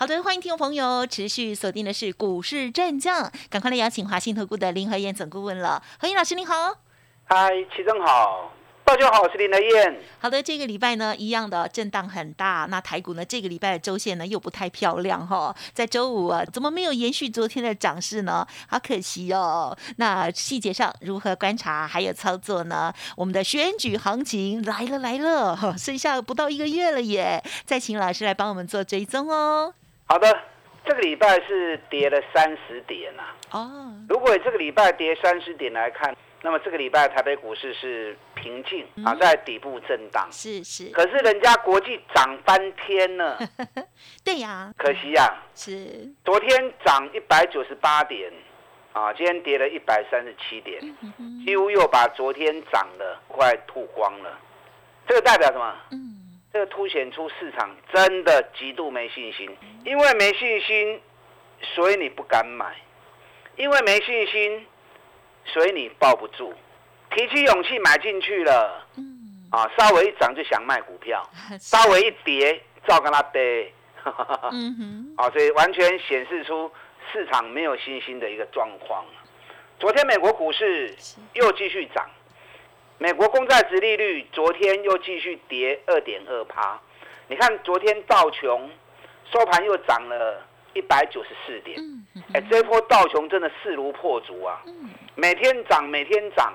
好的，欢迎听众朋友持续锁定的是股市战将，赶快来邀请华信投顾的林和燕总顾问了。何燕老师您好，嗨，齐正好，大家好，我是林和燕。好的，这个礼拜呢，一样的震荡很大。那台股呢，这个礼拜的周线呢又不太漂亮哈，在周五啊，怎么没有延续昨天的涨势呢？好可惜哦。那细节上如何观察还有操作呢？我们的选举行情来了来了，剩下不到一个月了耶，再请老师来帮我们做追踪哦。好的，这个礼拜是跌了三十点呐。哦。如果这个礼拜跌三十点来看，那么这个礼拜台北股市是平静啊，在底部震荡。是是。可是人家国际涨翻天了。对呀。可惜呀。是。昨天涨一百九十八点，啊，今天跌了一百三十七点，几乎又把昨天涨的快吐光了。这个代表什么？嗯。这凸显出市场真的极度没信心，因为没信心，所以你不敢买；因为没信心，所以你抱不住。提起勇气买进去了，啊，稍微一涨就想卖股票，稍微一跌照跟他跌，啊，所以完全显示出市场没有信心的一个状况。昨天美国股市又继续涨。美国公债值利率昨天又继续跌二点二趴，你看昨天道琼收盘又涨了一百九十四点，哎，这波道琼真的势如破竹啊！每天涨，每天涨，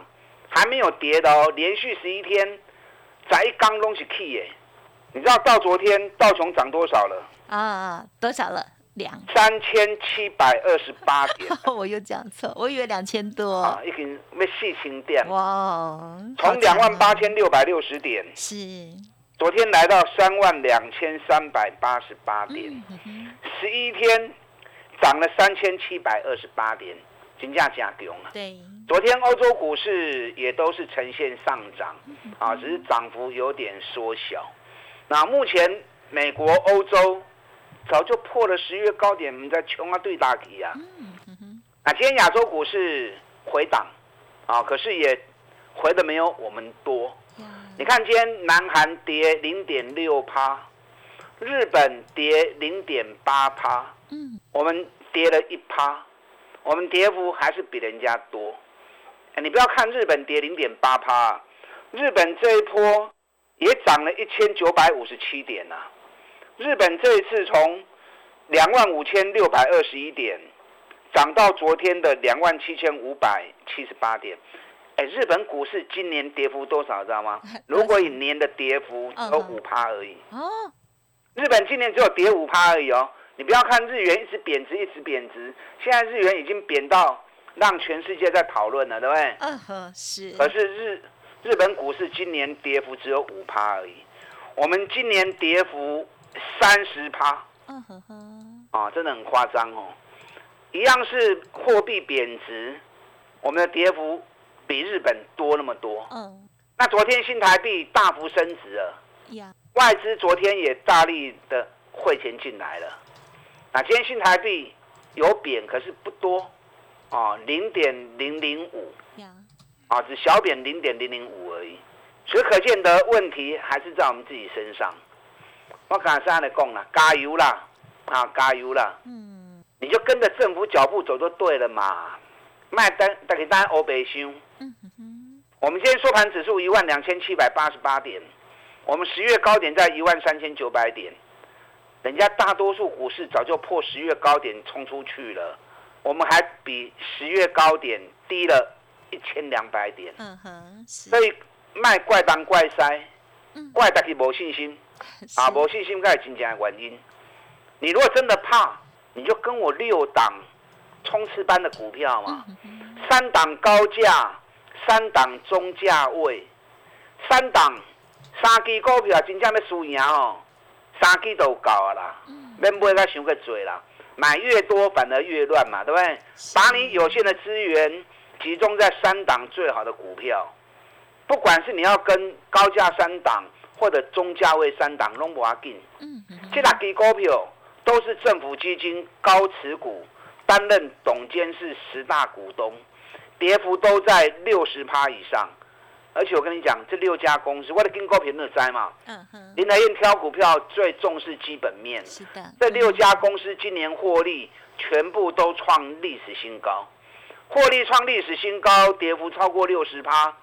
还没有跌的哦，连续十一天在一缸东西 key 耶！你知道到昨天道琼涨多少了？啊，多少了？两三千七百二十八点，我又讲错，我以为两千多。啊，已经没细清点。哇，从两万八千六百六十点，是，昨天来到三万两千三百八十八点，十一天涨了三千七百二十八点，金价加强了。对，昨天欧洲股市也都是呈现上涨，啊，只是涨幅有点缩小。那目前美国、欧洲。早就破了十月高点，我们在穷啊对大题啊。啊，今天亚洲股市回档，啊，可是也回的没有我们多。你看今天南韩跌零点六趴，日本跌零点八趴，嗯，我们跌了一趴，我们跌幅还是比人家多。哎，你不要看日本跌零点八趴，日本这一波也涨了一千九百五十七点呐。日本这一次从两万五千六百二十一点涨到昨天的两万七千五百七十八点，哎，日本股市今年跌幅多少知道吗？如果以年的跌幅有五趴而已。哦，日本今年只有跌五趴而已哦。你不要看日元一直贬值，一直贬值，现在日元已经贬到让全世界在讨论了，对不对？嗯哼，是。可是日日本股市今年跌幅只有五趴而已，我们今年跌幅。三十趴，嗯哼哼，啊，真的很夸张哦。一样是货币贬值，我们的跌幅比日本多那么多。嗯，那昨天新台币大幅升值了，外资昨天也大力的汇钱进来了。那今天新台币有贬，可是不多，啊，零点零零五，啊，只小贬零点零零五而已。所以可见的问题还是在我们自己身上。我刚才来讲啦，加油啦，啊，加油啦！嗯，你就跟着政府脚步走就对了嘛。卖单，大家单欧北修。嗯哼。我们今天收盘指数一万两千七百八十八点，我们十月高点在一万三千九百点，人家大多数股市早就破十月高点冲出去了，我们还比十月高点低了一千两百点。嗯哼。所以卖怪当怪塞，怪大家没信心。啊，无信心，该是真正的原因。你如果真的怕，你就跟我六档冲刺班的股票嘛，三档高价，三档中价位，三档三支股票真正要输赢哦，三支都够啊啦，免买甲想个多啦，买越多反而越乱嘛，对不对？把你有限的资源集中在三档最好的股票，不管是。你要跟高价三档或者中价位三档，拢无要紧。嗯嗯。这两支股票都是政府基金高持股，担任董监事十大股东，跌幅都在六十趴以上。而且我跟你讲，这六家公司，我的跟高频的灾嘛。嗯哼。林台燕挑股票最重视基本面。是的。这六家公司今年获利全部都创历史新高，获利创历史新高，跌幅超过六十趴，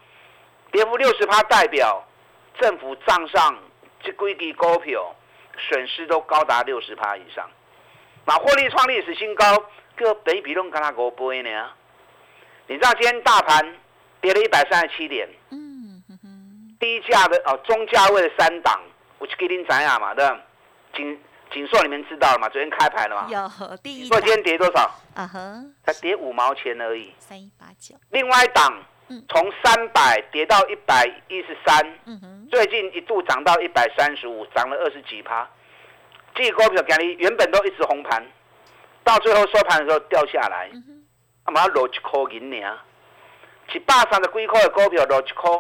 跌幅六十趴代表政府账上这规矩股票损失都高达六十趴以上。那获利创历史新高，个北比拢跟他五倍呢。你知道今天大盘跌了一百三十七点。嗯低价的哦，中价位的三档，我去给您讲下嘛，对吧？锦锦硕你们知道了嘛？昨天开牌了嘛？有第一。昨天跌多少？啊哈，才跌五毛钱而已。三一八九。另外一档，从三百跌到一百一十三，最近一度涨到一百三十五，涨了二十几趴。这股票今日原本都一直红盘，到最后收盘的时候掉下来，啊嘛落一块银呢，一百三十几块的股票落一块。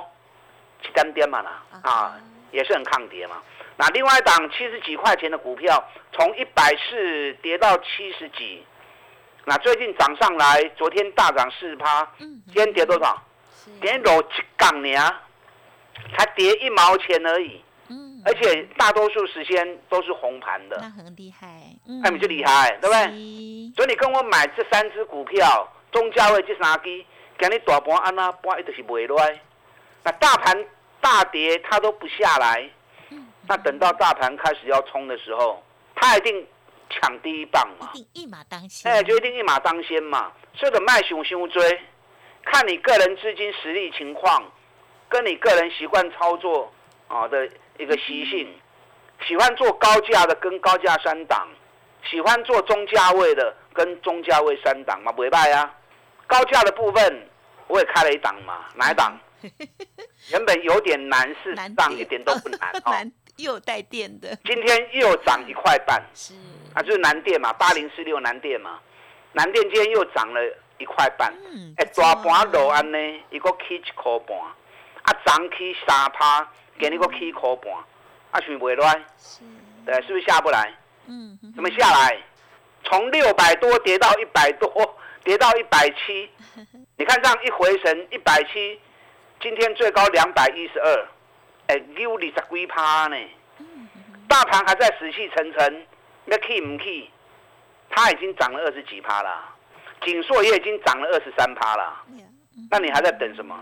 去干跌嘛啦，啊，也是很抗跌嘛。那另外一档七十几块钱的股票，从一百四跌到七十几，那最近涨上来，昨天大涨四趴，今天跌多少？跌落一港年，才跌一毛钱而已。嗯，而且大多数时间都是红盘的，那很厉害，嗯那你就厉害，对不对？所以你跟我买这三只股票，中价位这三支，今日大盘安那盘一直是袂落。那大盘大跌，它都不下来。那等到大盘开始要冲的时候，它一定抢第一棒嘛。一定一马当先。哎，就一定一马当先嘛。所以的卖熊熊追，看你个人资金实力情况，跟你个人习惯操作啊的一个习性。喜欢做高价的跟高价三档，喜欢做中价位的跟中价位三档嘛，不会败啊。高价的部分我也开了一档嘛，哪一档？原本有点难，是涨一点都不难 哦。又带电的，今天又涨一块半，是啊，就是南电嘛，八零四六南电嘛，南电今天又涨了一块半，哎，大盘落安呢，一个起一块半，啊，涨起三趴，给你个起一块半，啊，是不乱？是，对，是不是下不来？嗯，怎么下来？从六百多跌到一百多，跌到一百七，你看这样一回神，一百七。今天最高两百一十二，哎，有二十几趴呢。大盘还在死气沉沉，要去唔去？它已经涨了二十几趴了，锦硕也已经涨了二十三趴了。那你还在等什么？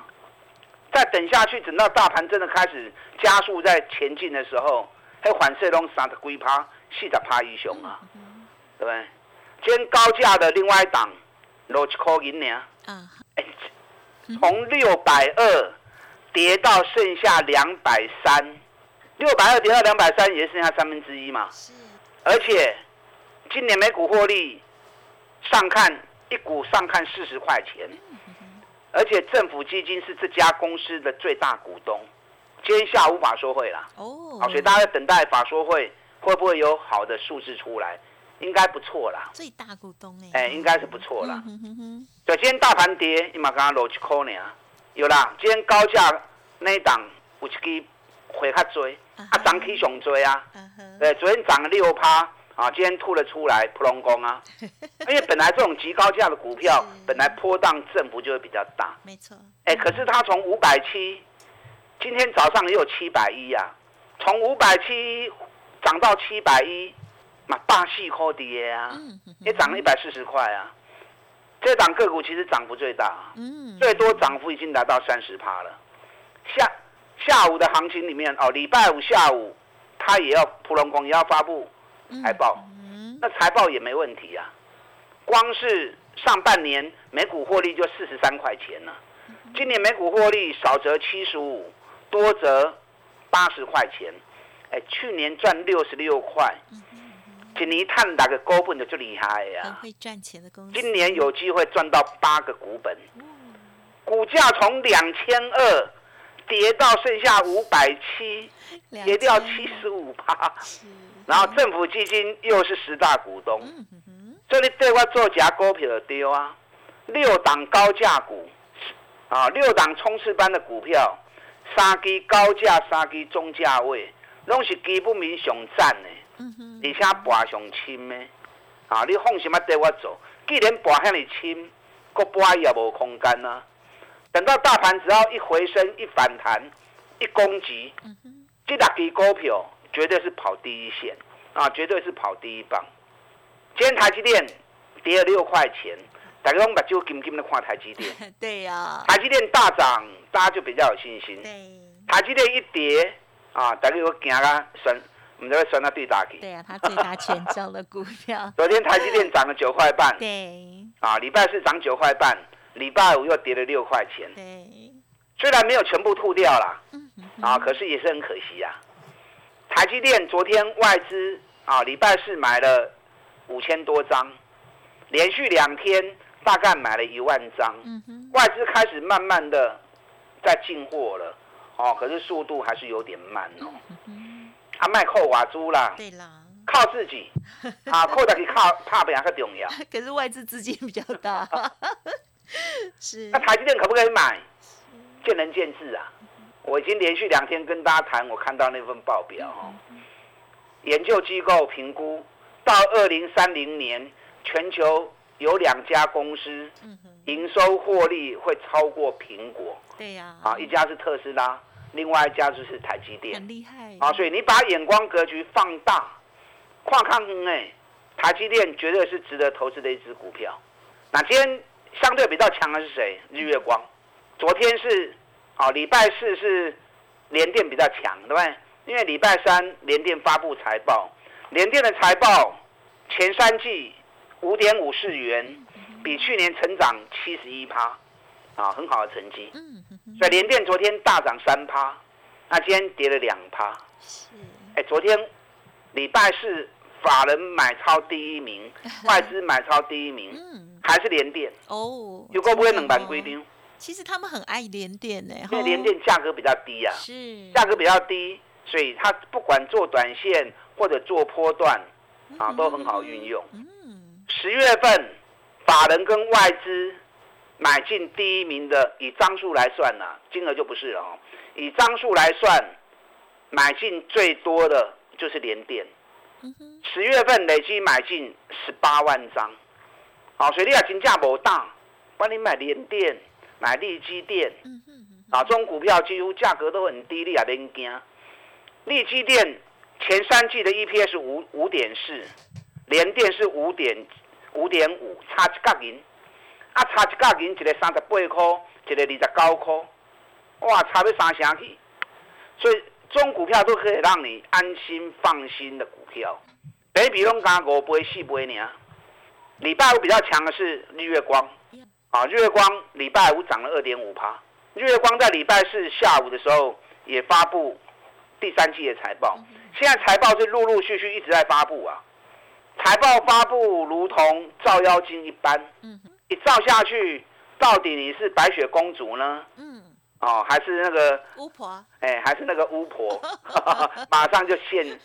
再等下去，等到大盘真的开始加速在前进的时候，还反射拢三十几趴、四十趴以上啊，对不对？今天高价的另外一档六七块银呢。啊。从六百二跌到剩下两百三，六百二跌到两百三，也剩下三分之一嘛。是。而且今年每股获利上看一股上看四十块钱，而且政府基金是这家公司的最大股东。今天下午法说会啦。哦。好，所以大家在等待法说会会不会有好的数字出来？应该不错啦。最大股东哎。哎，应该是不错啦。对，今天大盘跌，你嘛刚刚落一块呢，有啦。今天高价那一档有一支回较追，啊涨起上追啊。对，昨天涨了六趴，啊，今天吐了出来，普隆工啊。因为本来这种极高价的股票，本来波荡振幅就会比较大。没错。哎，可是它从五百七，今天早上也有七百一呀，从五百七涨到七百一，嘛大细科跌啊，也涨了一百四十块啊。这档个股其实涨幅最大，嗯，最多涨幅已经达到三十趴了。下下午的行情里面哦，礼拜五下午，它也要普隆工也要发布财报，那财报也没问题啊。光是上半年每股获利就四十三块钱了，今年每股获利少则七十五，多则八十块钱，哎，去年赚六十六块。今年探打个股本的就厉害呀！会赚钱的公司，今年有机会赚到八个股本。股价从两千二跌到剩下五百七，跌掉七十五趴。然后政府基金又是十大股东，这里对我做假股票丢啊！六档高价股，啊，六档冲刺班的股票，三支高价，三支中价位，拢是基本面上赞的，而且博上深的。啊，你放什么对我做？既然博遐尼深，个博也无空间啊。等到大盘只要一回升、一反弹、一攻击，这六支股票绝对是跑第一线啊，绝对是跑第一棒。今天台积电跌了六块钱。大家拢把就紧紧的看台积电，对呀，台积电大涨，大家就比较有信心。对，台积电一跌啊，大家又惊啊，算，唔知会算到对大去。对呀，它最大权重的股票。昨天台积电涨了九块半。对。啊，礼拜四涨九块半，礼拜五又跌了六块钱。对。虽然没有全部吐掉了，啊，可是也是很可惜呀。台积电昨天外资啊，礼拜四买了五千多张，连续两天。大概买了一万张，外资开始慢慢的在进货了，哦，可是速度还是有点慢哦。啊，卖扣瓦珠啦，对啦，靠自己，啊，扣的可以靠怕别人更重要。可是外资资金比较大，是。那台积电可不可以买？见仁见智啊。我已经连续两天跟大家谈，我看到那份报表哦，研究机构评估到二零三零年全球。有两家公司，营收获利会超过苹果。对呀，啊，一家是特斯拉，另外一家就是台积电。很厉害。啊，所以你把眼光格局放大，跨看哎，台积电绝对是值得投资的一只股票。那今天相对比较强的是谁？日月光。昨天是，啊，礼拜四是联电比较强，对不对？因为礼拜三联电发布财报，联电的财报前三季。五点五四元，比去年成长七十一趴，啊，很好的成绩。所以联电昨天大涨三趴，那今天跌了两趴。是，哎，昨天礼拜四法人买超第一名，外资买超第一名，还是联电。哦，有够不会冷板规定？其实他们很爱联电呢，因为联电价格比较低啊，是。价格比较低，所以他不管做短线或者做波段，啊，都很好运用。十月份，法人跟外资买进第一名的，以张数来算呢，金额就不是了哦。以张数来算，买进最多的就是联电。十月份累计买进十八万张，好，所以你要金价不大，帮你买联电、买利基电，啊，这种股票几乎价格都很低，你也别惊。利基电前三季的 EPS 五五点四。联电是五点五点五，差一角银，啊，差一角银，一个三十八块，一个二十九块，哇，差要三成去。所以，这种股票都可以让你安心放心的股票。比比拢加五倍、四倍呢。礼拜五比较强的是日月光，啊，日月光礼拜五涨了二点五趴。日月光在礼拜四下午的时候也发布第三季的财报，现在财报是陆陆续续一直在发布啊。财报发布如同照妖镜一般，一照下去，到底你是白雪公主呢？嗯，哦，还是那个巫婆？哎，还是那个巫婆？马上就现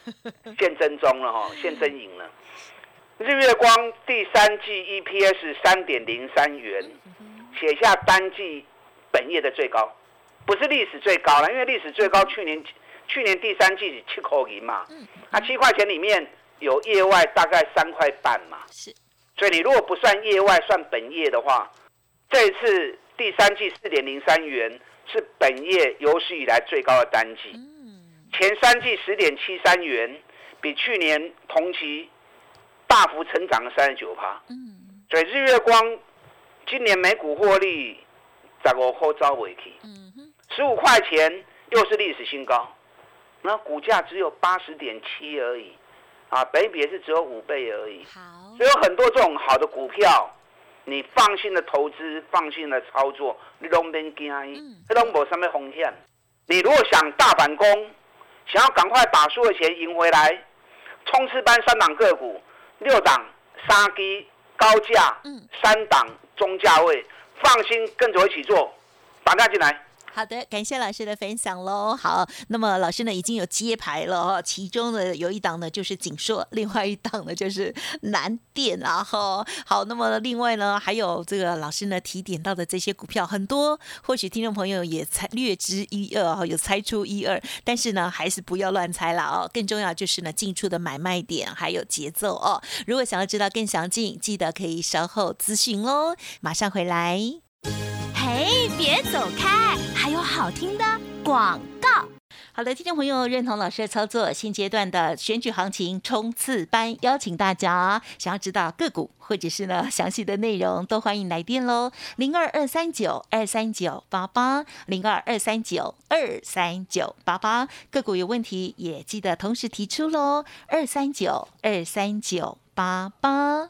现真宗了哈，现真影了。日月光第三季 EPS 三点零三元，写下单季本业的最高，不是历史最高了，因为历史最高去年去年第三季七口银嘛，那七块钱里面。有业外大概三块半嘛，是，所以你如果不算业外，算本业的话，这次第三季四点零三元是本业有史以来最高的单季。嗯，前三季十点七三元，比去年同期大幅成长了三十九趴。嗯，所以日月光今年每股获利在我后招尾期，嗯哼，十五块钱又是历史新高，那股价只有八十点七而已。啊，北比也是只有五倍而已。好，所以有很多这种好的股票，你放心的投资，放心的操作，你拢免惊，这拢无什么风险。你如果想大反攻，想要赶快把输的钱赢回来，冲刺班三档个股，六档杀低高价，三档中价位，放心跟着我一起做，打电进来。好的，感谢老师的分享喽。好，那么老师呢已经有揭牌了哈，其中的有一档呢就是锦硕，另外一档呢就是南电啊哈。好，那么另外呢还有这个老师呢提点到的这些股票很多，或许听众朋友也猜略知一二哈，有猜出一二，但是呢还是不要乱猜了哦。更重要就是呢进出的买卖点还有节奏哦。如果想要知道更详尽，记得可以稍后咨询哦。马上回来。嘿，别走开，好听的广告。好的，听众朋友，认同老师的操作，现阶段的选举行情冲刺班，邀请大家想要知道个股或者是呢详细的内容，都欢迎来电喽，零二二三九二三九八八，零二二三九二三九八八，个股有问题也记得同时提出喽，二三九二三九八八。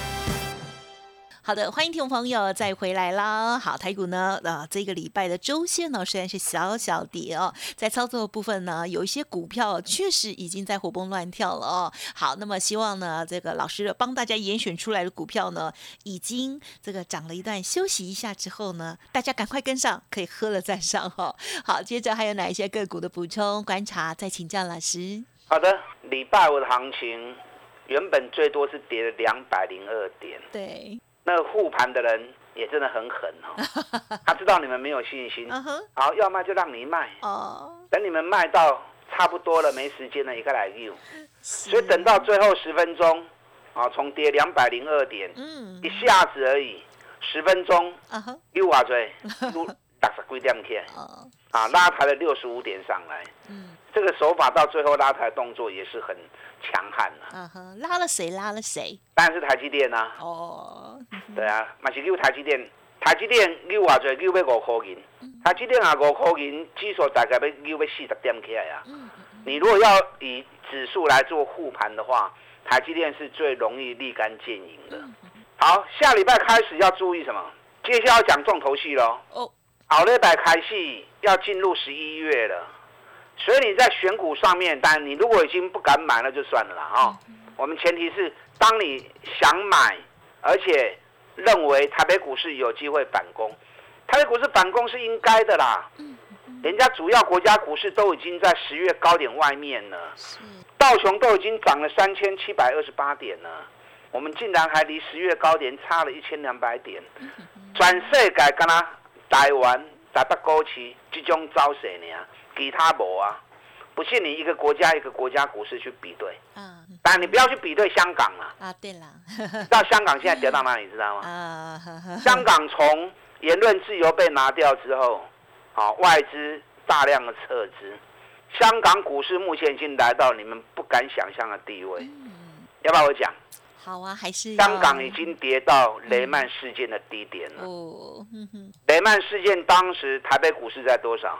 好的，欢迎听众朋友再回来啦。好，台股呢，呃，这个礼拜的周线呢虽然是小小跌哦，在操作部分呢，有一些股票确实已经在活蹦乱跳了哦。好，那么希望呢，这个老师帮大家严选出来的股票呢，已经这个涨了一段，休息一下之后呢，大家赶快跟上，可以喝了再上哈。好，接着还有哪一些个股的补充观察，再请教老师。好的，礼拜五的行情原本最多是跌了两百零二点，对。那护盘的人也真的很狠哦，他知道你们没有信心，好要卖就让你卖，等你们卖到差不多了没时间了，也该来用，所以等到最后十分钟，啊，从跌两百零二点，嗯。一下子而已，十分钟，又啊追，又六十几点起来，啊，拉抬了六十五点上来，嗯这个手法到最后拉抬动作也是很强悍啊。嗯哼，拉了谁？拉了谁？当然是台积电啊。哦。对啊，嘛是叫台积电，台积电叫偌济，叫要五块银。台积电啊，五块银，指数大概要叫要四十点起来啊。你如果要以指数来做护盘的话，台积电是最容易立竿见影的。好，下礼拜开始要注意什么？接下来要讲重头戏喽。哦。好礼拜开戏要进入十一月了。所以你在选股上面，但你如果已经不敢买，那就算了啦哈。我们前提是，当你想买，而且认为台北股市有机会反攻，台北股市反攻是应该的啦。人家主要国家股市都已经在十月高点外面了，道琼都已经涨了三千七百二十八点了，我们竟然还离十月高点差了一千两百点。转世界跟他台湾、台北股市这种走势呢？其他无啊，不信你一个国家一个国家股市去比对，嗯，但你不要去比对香港啊。啊，对了，到香港现在跌到哪里，知道吗？啊，香港从言论自由被拿掉之后，好，外资大量的撤资，香港股市目前已经来到你们不敢想象的地位。嗯，要不要我讲？好啊，还是香港已经跌到雷曼事件的低点了。哦，雷曼事件当时台北股市在多少？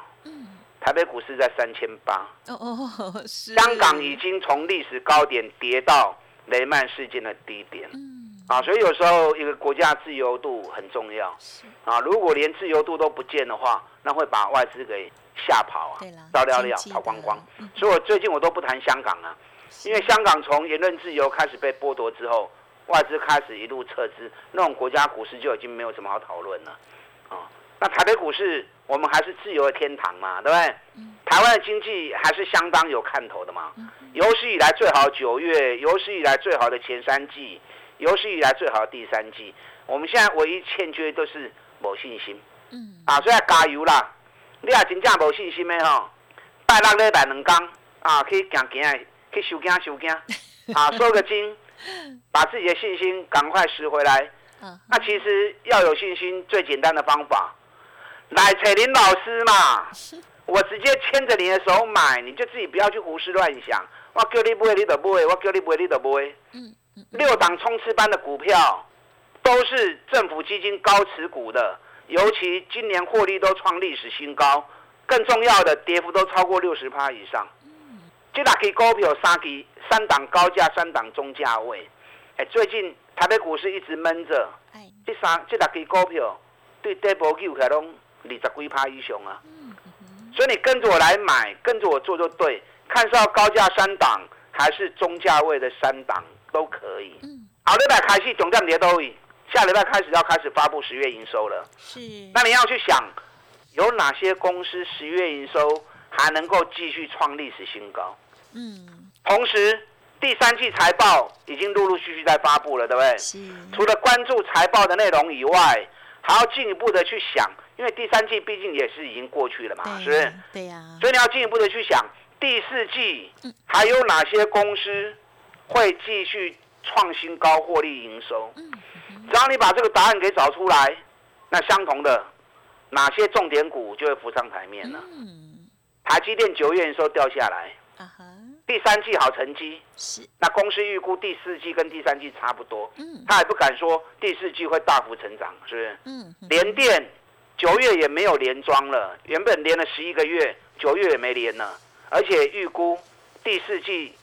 台北股市在三千八，哦哦，是。香港已经从历史高点跌到雷曼事件的低点，嗯，啊，所以有时候一个国家自由度很重要，啊，如果连自由度都不见的话，那会把外资给吓跑啊，照料料跑光光。所以我最近我都不谈香港啊，因为香港从言论自由开始被剥夺之后，外资开始一路撤资，那种国家股市就已经没有什么好讨论了，啊。那台北股市，我们还是自由的天堂嘛，对不对？台湾的经济还是相当有看头的嘛。有史以来最好九月，有史以来最好的前三季，有史以来最好的第三季。我们现在唯一欠缺都是没信心。嗯。啊，所以加油啦！你也真正没信心的吼，拜六礼拜两工啊，去行行，去收惊收惊，啊，收个金，把自己的信心赶快拾回来。那其实要有信心，最简单的方法。来彩林老师嘛，我直接牵着你的手买，你就自己不要去胡思乱想。我叫你买，你就买；我叫你买，你就买。嗯六档冲刺班的股票，都是政府基金高持股的，尤其今年获利都创历史新高，更重要的，跌幅都超过六十趴以上。这六支股票三支三档高价，三档中价位。哎，最近台北股市一直闷着。哎，这三这六支股票对跌波起来拢二十几趴以上啊。所以你跟着我来买，跟着我做就对。看是要高价三档，还是中价位的三档都可以。嗯。好，礼拜开始总站跌都已。下礼拜开始要开始发布十月营收了。是。那你要去想，有哪些公司十月营收还能够继续创历史新高？嗯，同时第三季财报已经陆陆续续在发布了，对不对？是。除了关注财报的内容以外，还要进一步的去想，因为第三季毕竟也是已经过去了嘛，是不是？对呀。所以你要进一步的去想，第四季还有哪些公司会继续创新高获利营收？嗯。只要你把这个答案给找出来，那相同的哪些重点股就会浮上台面了。嗯。台积电九月营收掉下来。第三季好成绩是，那公司预估第四季跟第三季差不多，嗯，他也不敢说第四季会大幅成长，是不是？嗯，连电九月也没有连装了，原本连了十一个月，九月也没连了，而且预估第四季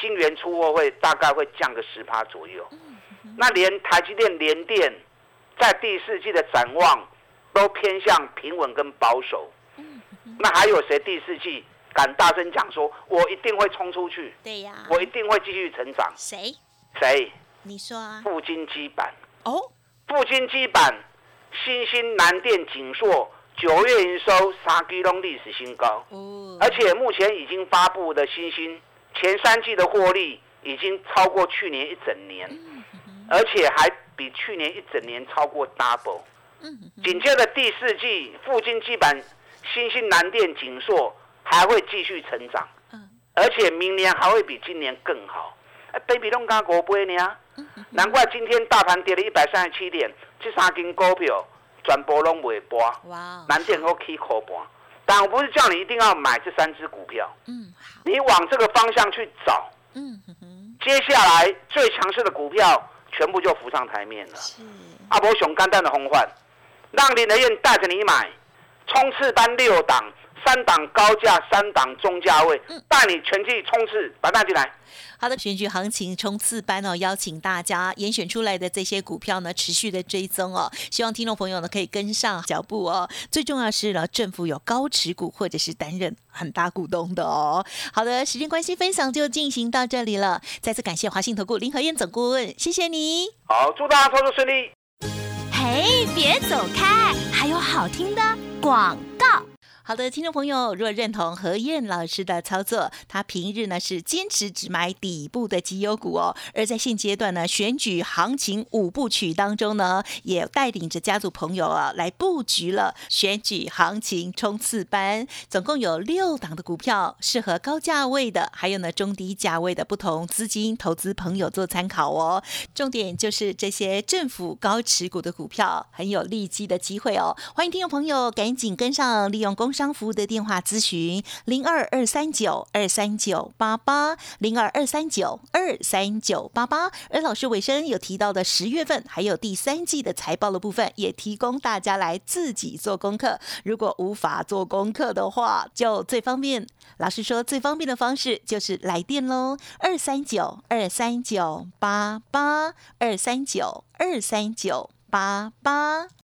晶圆出货会大概会降个十趴左右，那连台积电连电在第四季的展望都偏向平稳跟保守，那还有谁第四季？敢大声讲说，我一定会冲出去。对呀，我一定会继续成长。谁？谁？你说啊。富金基板。哦。富金基板，新兴南电锦硕九月营收三基隆历史新高。哦。而且目前已经发布的新兴前三季的获利已经超过去年一整年，而且还比去年一整年超过 double。嗯。紧接着第四季，富金基板、新兴南电锦硕。还会继续成长，嗯，而且明年还会比今年更好。哎，baby 弄刚国杯呢？难怪今天大盘跌了一百三十七点，这三根股票全部拢未波。哇！南电和 K 可波，但我不是叫你一定要买这三只股票。嗯，好。你往这个方向去找。嗯哼。接下来最强势的股票全部就浮上台面了。是。阿伯熊肝蛋的红换，让林德燕带着你买，冲刺班六档。三档高价，三档中价位，带你全季冲刺，把它进来。好的，选举行情冲刺班哦，邀请大家严选出来的这些股票呢，持续的追踪哦，希望听众朋友呢可以跟上脚步哦。最重要是呢，政府有高持股或者是担任很大股东的哦。好的，时间关系，分享就进行到这里了。再次感谢华信投顾林和燕总顾问，谢谢你。好，祝大家操作顺利。嘿，别走开，还有好听的广告。好的，听众朋友，若认同何燕老师的操作，他平日呢是坚持只买底部的绩优股哦。而在现阶段呢，选举行情五部曲当中呢，也带领着家族朋友啊来布局了选举行情冲刺班，总共有六档的股票，适合高价位的，还有呢中低价位的不同资金投资朋友做参考哦。重点就是这些政府高持股的股票很有利基的机会哦。欢迎听众朋友赶紧跟上，利用公。商服务的电话咨询零二二三九二三九八八零二二三九二三九八八，而老师尾声有提到的十月份还有第三季的财报的部分，也提供大家来自己做功课。如果无法做功课的话，就最方便。老师说最方便的方式就是来电喽，二三九二三九八八二三九二三九八八。